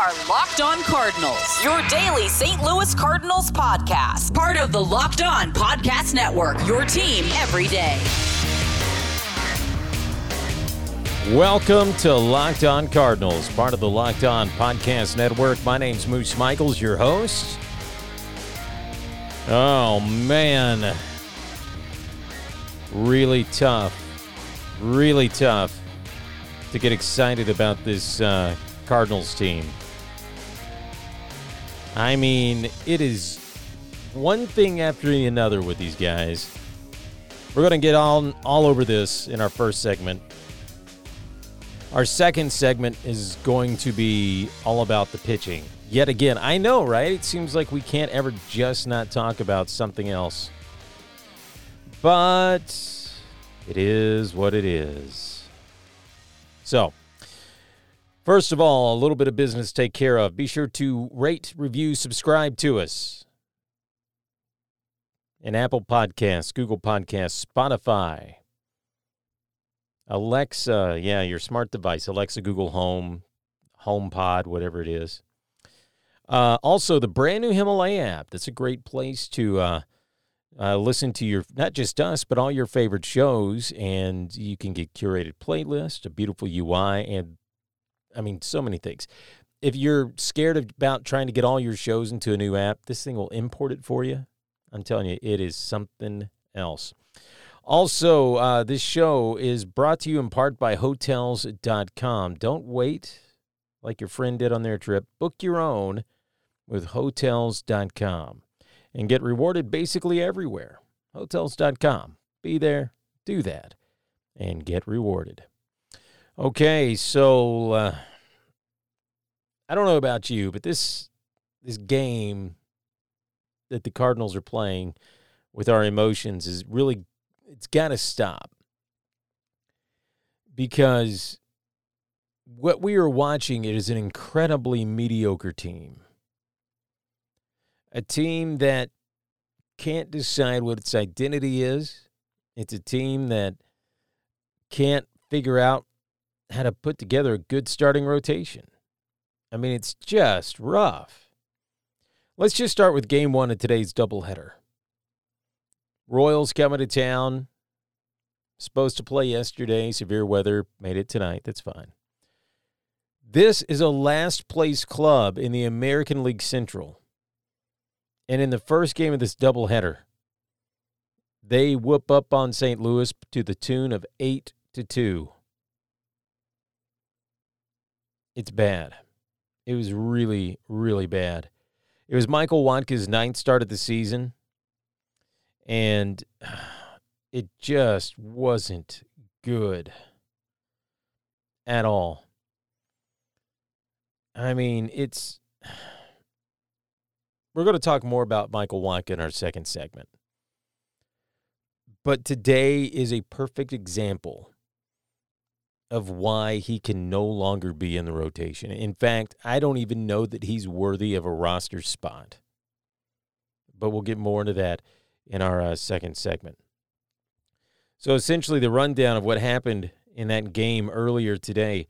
are Locked On Cardinals, your daily St. Louis Cardinals podcast. Part of the Locked On Podcast Network, your team every day. Welcome to Locked On Cardinals, part of the Locked On Podcast Network. My name's Moose Michaels, your host. Oh, man. Really tough. Really tough to get excited about this uh, Cardinals team. I mean, it is one thing after another with these guys. We're going to get all, all over this in our first segment. Our second segment is going to be all about the pitching. Yet again, I know, right? It seems like we can't ever just not talk about something else. But it is what it is. So, first of all, a little bit of business to take care of. Be sure to rate, review, subscribe to us in Apple Podcasts, Google Podcasts, Spotify, Alexa, yeah, your smart device, Alexa, Google Home, HomePod, whatever it is. Uh, also, the brand new Himalaya app. That's a great place to uh, uh, listen to your not just us, but all your favorite shows, and you can get curated playlist, a beautiful UI, and I mean, so many things. If you're scared about trying to get all your shows into a new app, this thing will import it for you. I'm telling you, it is something else. Also, uh, this show is brought to you in part by Hotels.com. Don't wait like your friend did on their trip. Book your own with Hotels.com and get rewarded basically everywhere. Hotels.com. Be there, do that, and get rewarded. Okay, so uh, I don't know about you, but this this game that the Cardinals are playing with our emotions is really it's got to stop because what we are watching is an incredibly mediocre team. A team that can't decide what its identity is. It's a team that can't figure out how to put together a good starting rotation. I mean, it's just rough. Let's just start with game one of today's doubleheader. Royals coming to town. Supposed to play yesterday. Severe weather made it tonight. That's fine. This is a last place club in the American League Central. And in the first game of this doubleheader, they whoop up on St. Louis to the tune of 8 to 2. It's bad. It was really, really bad. It was Michael Wacha's ninth start of the season and it just wasn't good at all. I mean, it's. We're going to talk more about Michael Wacha in our second segment. But today is a perfect example of why he can no longer be in the rotation. In fact, I don't even know that he's worthy of a roster spot. But we'll get more into that in our uh, second segment. So essentially, the rundown of what happened in that game earlier today.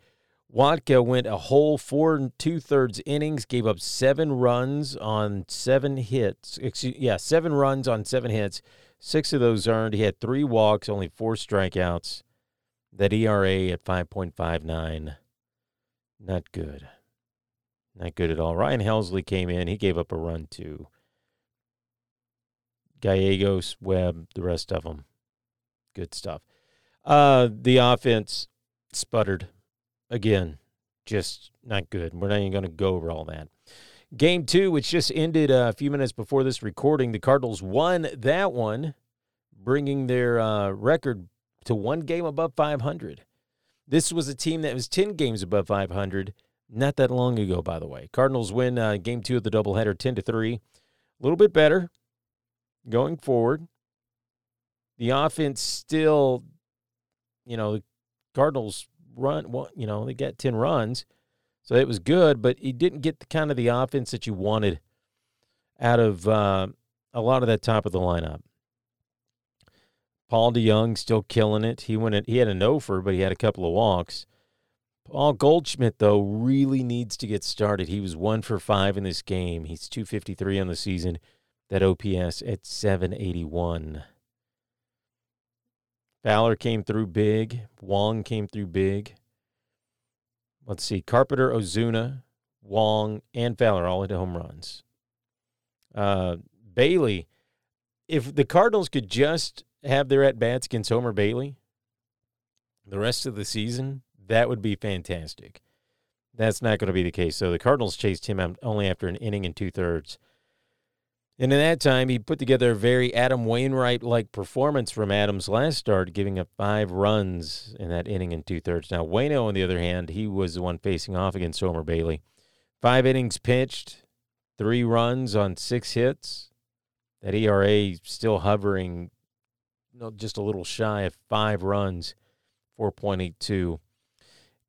Wacha went a whole four and two thirds innings, gave up seven runs on seven hits. Excuse, yeah, seven runs on seven hits. Six of those earned. He had three walks, only four strikeouts. That ERA at 5.59. Not good. Not good at all. Ryan Helsley came in. He gave up a run too. Gallegos, Webb, the rest of them. Good stuff. Uh, the offense sputtered again. Just not good. We're not even going to go over all that. Game two, which just ended a few minutes before this recording, the Cardinals won that one, bringing their uh, record to one game above 500. This was a team that was 10 games above 500 not that long ago, by the way. Cardinals win uh, game two of the doubleheader 10 to 3. A little bit better going forward. The offense still, you know, the Cardinals run, you know, they got 10 runs. So it was good, but he didn't get the kind of the offense that you wanted out of uh, a lot of that top of the lineup. Paul DeJong still killing it. He went. He had a no for, but he had a couple of walks. Paul Goldschmidt, though, really needs to get started. He was one for five in this game. He's 253 on the season. That OPS at 781. Fowler came through big. Wong came through big. Let's see. Carpenter, Ozuna, Wong, and Fowler all into home runs. Uh, Bailey, if the Cardinals could just have their at bats against Homer Bailey the rest of the season, that would be fantastic. That's not going to be the case. So the Cardinals chased him only after an inning and two thirds. And in that time, he put together a very Adam Wainwright like performance from Adams' last start, giving up five runs in that inning and two thirds. Now, Wayno, on the other hand, he was the one facing off against Homer Bailey. Five innings pitched, three runs on six hits. That ERA still hovering know, just a little shy of five runs, 4.82.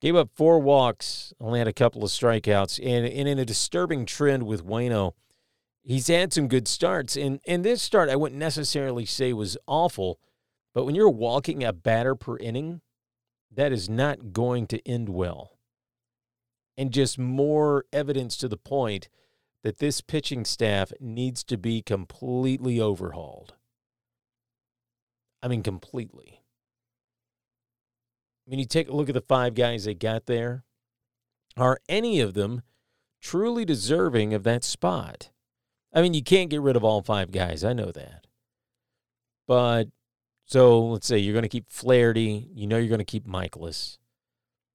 Gave up four walks, only had a couple of strikeouts, and, and in a disturbing trend with Wayno, he's had some good starts. And, and this start, I wouldn't necessarily say was awful, but when you're walking a batter per inning, that is not going to end well. And just more evidence to the point that this pitching staff needs to be completely overhauled. I mean, completely. I mean, you take a look at the five guys they got there, are any of them truly deserving of that spot? I mean, you can't get rid of all five guys. I know that. But so let's say you're going to keep Flaherty. You know you're going to keep Mikolas.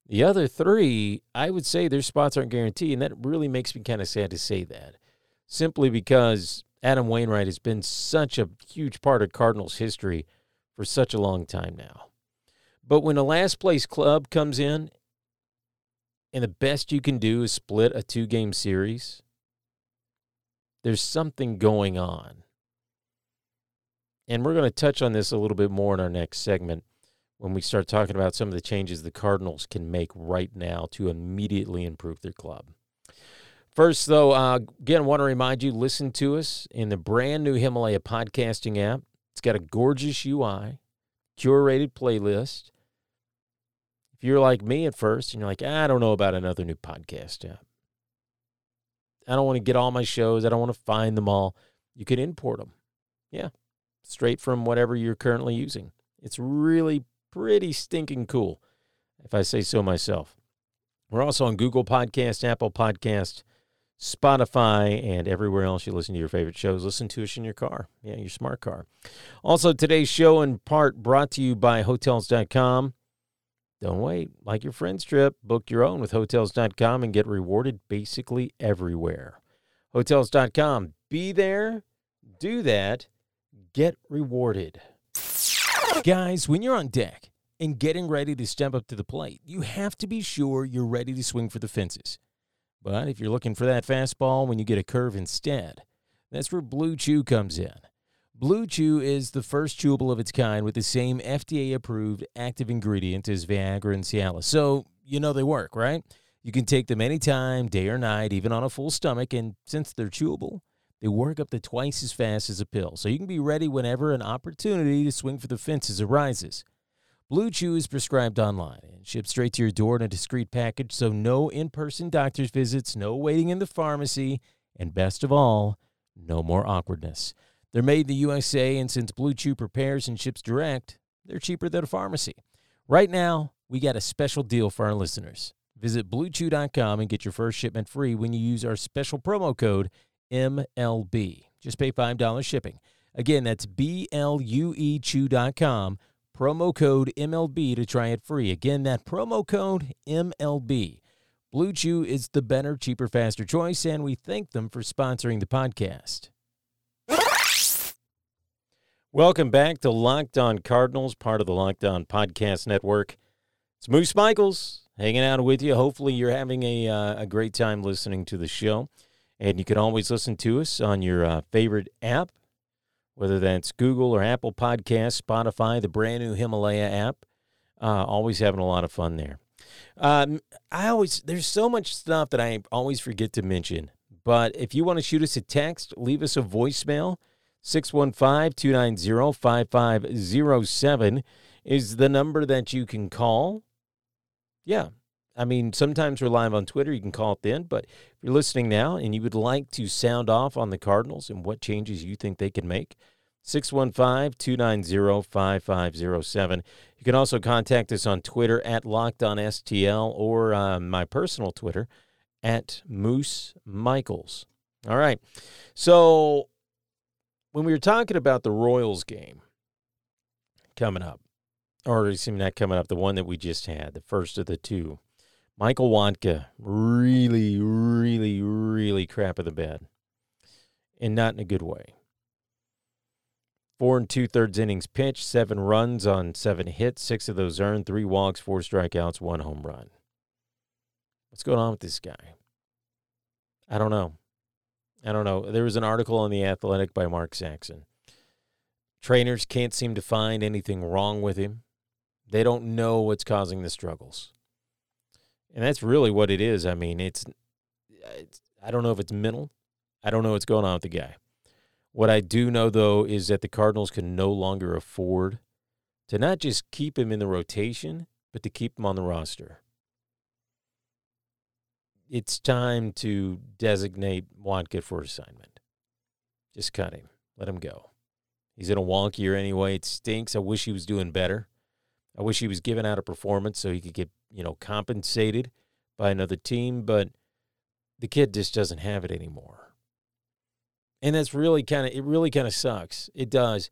The other three, I would say their spots aren't guaranteed. And that really makes me kind of sad to say that simply because Adam Wainwright has been such a huge part of Cardinals history for such a long time now. But when a last place club comes in and the best you can do is split a two game series, there's something going on. And we're going to touch on this a little bit more in our next segment when we start talking about some of the changes the Cardinals can make right now to immediately improve their club. First, though, uh, again, want to remind you listen to us in the brand new Himalaya podcasting app. It's got a gorgeous UI, curated playlist, if you're like me at first and you're like, I don't know about another new podcast app, I don't want to get all my shows, I don't want to find them all, you can import them. Yeah, straight from whatever you're currently using. It's really pretty stinking cool, if I say so myself. We're also on Google Podcast, Apple Podcast, Spotify, and everywhere else you listen to your favorite shows. Listen to us in your car. Yeah, your smart car. Also, today's show in part brought to you by Hotels.com. Don't wait. Like your friend's trip, book your own with Hotels.com and get rewarded basically everywhere. Hotels.com. Be there, do that, get rewarded. Guys, when you're on deck and getting ready to step up to the plate, you have to be sure you're ready to swing for the fences. But if you're looking for that fastball when you get a curve instead, that's where Blue Chew comes in. Blue Chew is the first chewable of its kind with the same FDA approved active ingredient as Viagra and Cialis. So, you know they work, right? You can take them anytime, day or night, even on a full stomach. And since they're chewable, they work up to twice as fast as a pill. So you can be ready whenever an opportunity to swing for the fences arises. Blue Chew is prescribed online and shipped straight to your door in a discreet package. So no in person doctor's visits, no waiting in the pharmacy, and best of all, no more awkwardness. They're made in the USA, and since Blue Chew prepares and ships direct, they're cheaper than a pharmacy. Right now, we got a special deal for our listeners. Visit bluechew.com and get your first shipment free when you use our special promo code MLB. Just pay $5 shipping. Again, that's B L U E Chew.com, promo code MLB to try it free. Again, that promo code MLB. Blue Chew is the better, cheaper, faster choice, and we thank them for sponsoring the podcast. Welcome back to Locked On Cardinals, part of the Locked On Podcast Network. It's Moose Michaels hanging out with you. Hopefully, you're having a, uh, a great time listening to the show. And you can always listen to us on your uh, favorite app, whether that's Google or Apple Podcasts, Spotify, the brand new Himalaya app. Uh, always having a lot of fun there. Um, I always, there's so much stuff that I always forget to mention. But if you want to shoot us a text, leave us a voicemail. 615 290 5507 is the number that you can call. Yeah. I mean, sometimes we're live on Twitter. You can call it then. But if you're listening now and you would like to sound off on the Cardinals and what changes you think they can make, 615 290 5507. You can also contact us on Twitter at STL or uh, my personal Twitter at Moose Michaels. All right. So when we were talking about the Royals game coming up, or seem not coming up, the one that we just had, the first of the two, Michael Wacha really, really, really crap of the bed, and not in a good way. Four and two thirds innings pitched, seven runs on seven hits, six of those earned, three walks, four strikeouts, one home run. What's going on with this guy? I don't know. I don't know. There was an article on The Athletic by Mark Saxon. Trainers can't seem to find anything wrong with him. They don't know what's causing the struggles. And that's really what it is. I mean, it's, it's I don't know if it's mental. I don't know what's going on with the guy. What I do know, though, is that the Cardinals can no longer afford to not just keep him in the rotation, but to keep him on the roster it's time to designate Wacha for assignment. Just cut him. Let him go. He's in a wonk year anyway. It stinks. I wish he was doing better. I wish he was giving out a performance so he could get, you know, compensated by another team, but the kid just doesn't have it anymore. And that's really kind of it really kind of sucks. It does.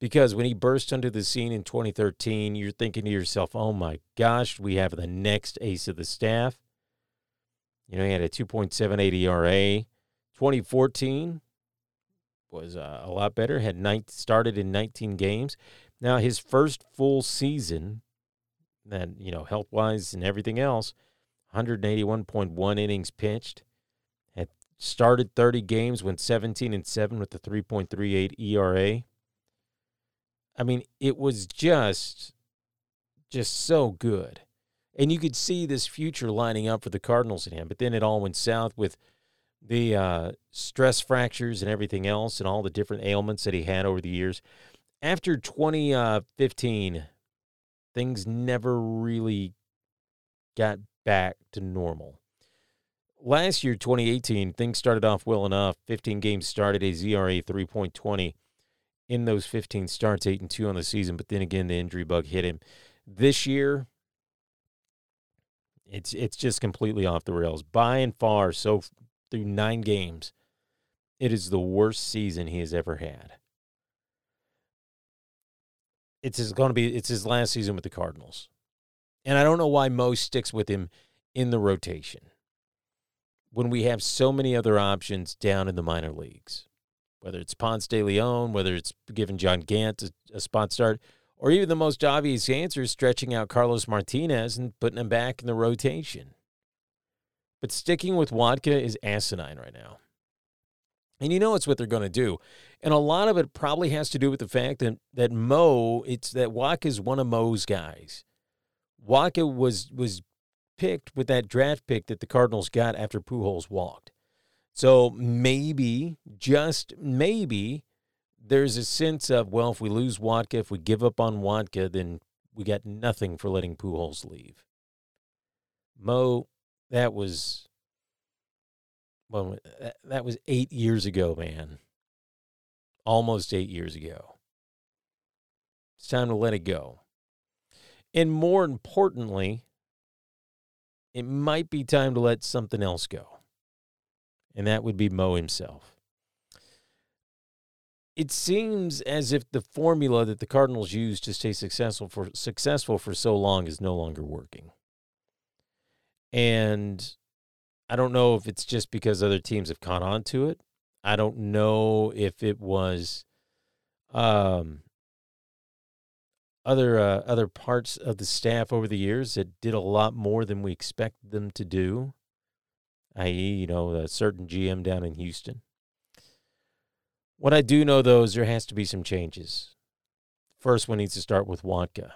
Because when he burst onto the scene in 2013, you're thinking to yourself, "Oh my gosh, we have the next ace of the staff." You know, he had a 2.78 ERA. 2014 was uh, a lot better. Had nine, started in 19 games. Now his first full season, that you know, health wise and everything else, 181.1 innings pitched. Had started 30 games, went 17 and seven with the 3.38 ERA. I mean, it was just, just so good. And you could see this future lining up for the Cardinals in him. But then it all went south with the uh, stress fractures and everything else and all the different ailments that he had over the years. After 2015, uh, things never really got back to normal. Last year, 2018, things started off well enough. 15 games started, a ZRA 3.20 in those 15 starts, 8 and 2 on the season. But then again, the injury bug hit him. This year, it's it's just completely off the rails. By and far, so through nine games, it is the worst season he has ever had. It's going to be it's his last season with the Cardinals, and I don't know why Mo sticks with him in the rotation when we have so many other options down in the minor leagues. Whether it's Ponce de Leon, whether it's giving John Gant a, a spot start or even the most obvious answer is stretching out Carlos Martinez and putting him back in the rotation. But sticking with Wacha is asinine right now. And you know it's what they're going to do. And a lot of it probably has to do with the fact that, that Mo, it's that Wacha is one of Mo's guys. Wacha was was picked with that draft pick that the Cardinals got after Pujols walked. So maybe, just maybe, there's a sense of, well, if we lose Wacha, if we give up on Wacha, then we got nothing for letting Pujols leave. Mo, that was well, uh, that was eight years ago, man. Almost eight years ago. It's time to let it go. And more importantly, it might be time to let something else go. And that would be Mo himself it seems as if the formula that the Cardinals used to stay successful for successful for so long is no longer working. And I don't know if it's just because other teams have caught on to it. I don't know if it was um, other uh, other parts of the staff over the years that did a lot more than we expected them to do, i.e., you know, a certain GM down in Houston. What I do know, though, is there has to be some changes. First one needs to start with Wacha.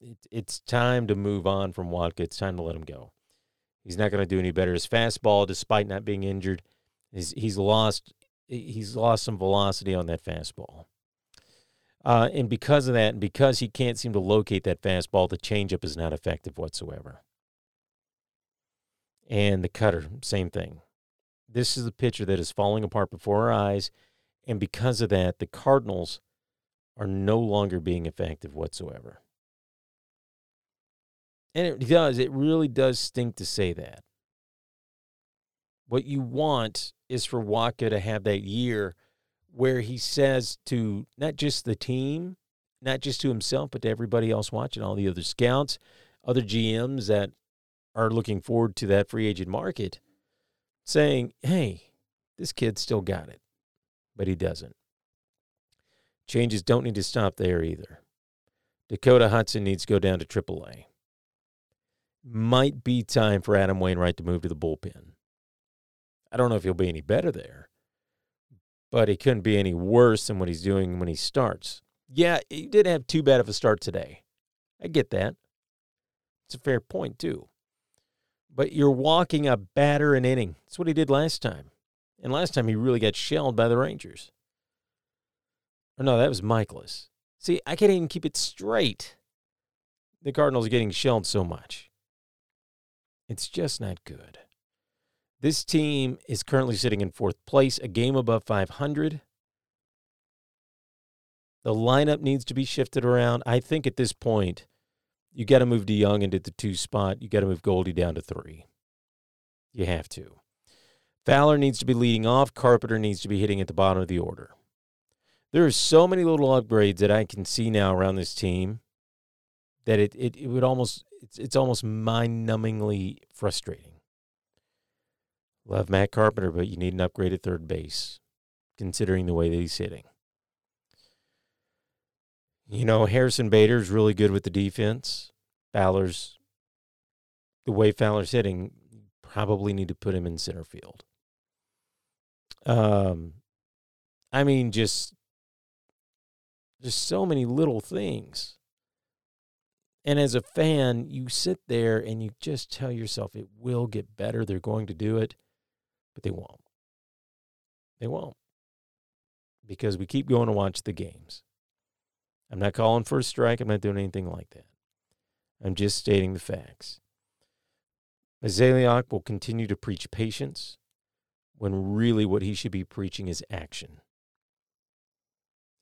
It, it's time to move on from Wacha. It's time to let him go. He's not going to do any better. His fastball, despite not being injured, he's, he's lost he's lost some velocity on that fastball. Uh, and because of that, and because he can't seem to locate that fastball, the changeup is not effective whatsoever. And the cutter, same thing. This is a pitcher that is falling apart before our eyes. And because of that, the Cardinals are no longer being effective whatsoever. And it does, it really does stink to say that. What you want is for Wacha to have that year where he says to not just the team, not just to himself, but to everybody else watching, all the other scouts, other GMs that are looking forward to that free agent market, saying, hey, this kid still got it, but he doesn't. Changes don't need to stop there either. Dakota Hudson needs to go down to AAA. Might be time for Adam Wainwright to move to the bullpen. I don't know if he'll be any better there, but he couldn't be any worse than what he's doing when he starts. Yeah, he did have too bad of a start today. I get that. It's a fair point, too. But you're walking a batter an inning. That's what he did last time. And last time he really got shelled by the Rangers. Or no, that was Mikolas. See, I can't even keep it straight. The Cardinals are getting shelled so much. It's just not good. This team is currently sitting in fourth place, a game above 500. The lineup needs to be shifted around. I think at this point, you got to move DeJong into the two spot. You got to move Goldie down to three. You have to. Fowler needs to be leading off. Carpenter needs to be hitting at the bottom of the order. There are so many little upgrades that I can see now around this team that it, it, it would almost it's it's almost mind numbingly frustrating. Love Matt Carpenter, but you need an upgraded third base, considering the way that he's hitting. You know, Harrison Bader is really good with the defense. Fowler's the way Fowler's hitting, probably need to put him in center field. Um, I mean, just just so many little things. And as a fan, you sit there and you just tell yourself it will get better. They're going to do it, but they won't. They won't. Because we keep going to watch the games. I'm not calling for a strike. I'm not doing anything like that. I'm just stating the facts. Mozeliak will continue to preach patience when really what he should be preaching is action.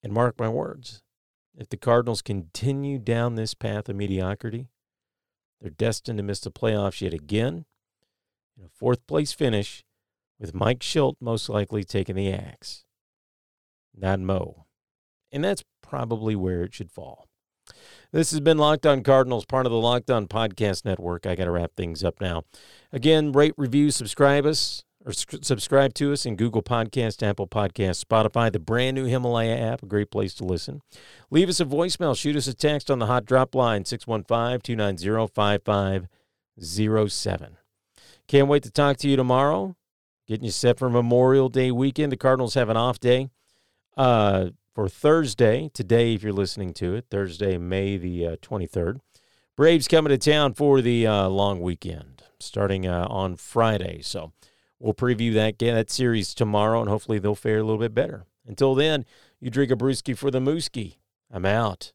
And mark my words, if the Cardinals continue down this path of mediocrity, they're destined to miss the playoffs yet again in a fourth place finish with Mike Shildt most likely taking the axe, not Mo. And that's probably where it should fall. This has been Locked On Cardinals, part of the Locked On Podcast Network. I got to wrap things up now. Again, rate, review, subscribe us or subscribe to us in Google Podcast, Apple Podcast, Spotify, the brand new Himalaya app, a great place to listen. Leave us a voicemail, shoot us a text on the hot drop line 615-290-5507. Can't wait to talk to you tomorrow. Getting you set for Memorial Day weekend. The Cardinals have an off day. Uh, for Thursday, today, if you're listening to it, Thursday, May the uh, 23rd. Braves coming to town for the uh, long weekend, starting uh, on Friday. So We'll preview that that series tomorrow, and hopefully they'll fare a little bit better. Until then, you drink a brewski for the mooski. I'm out.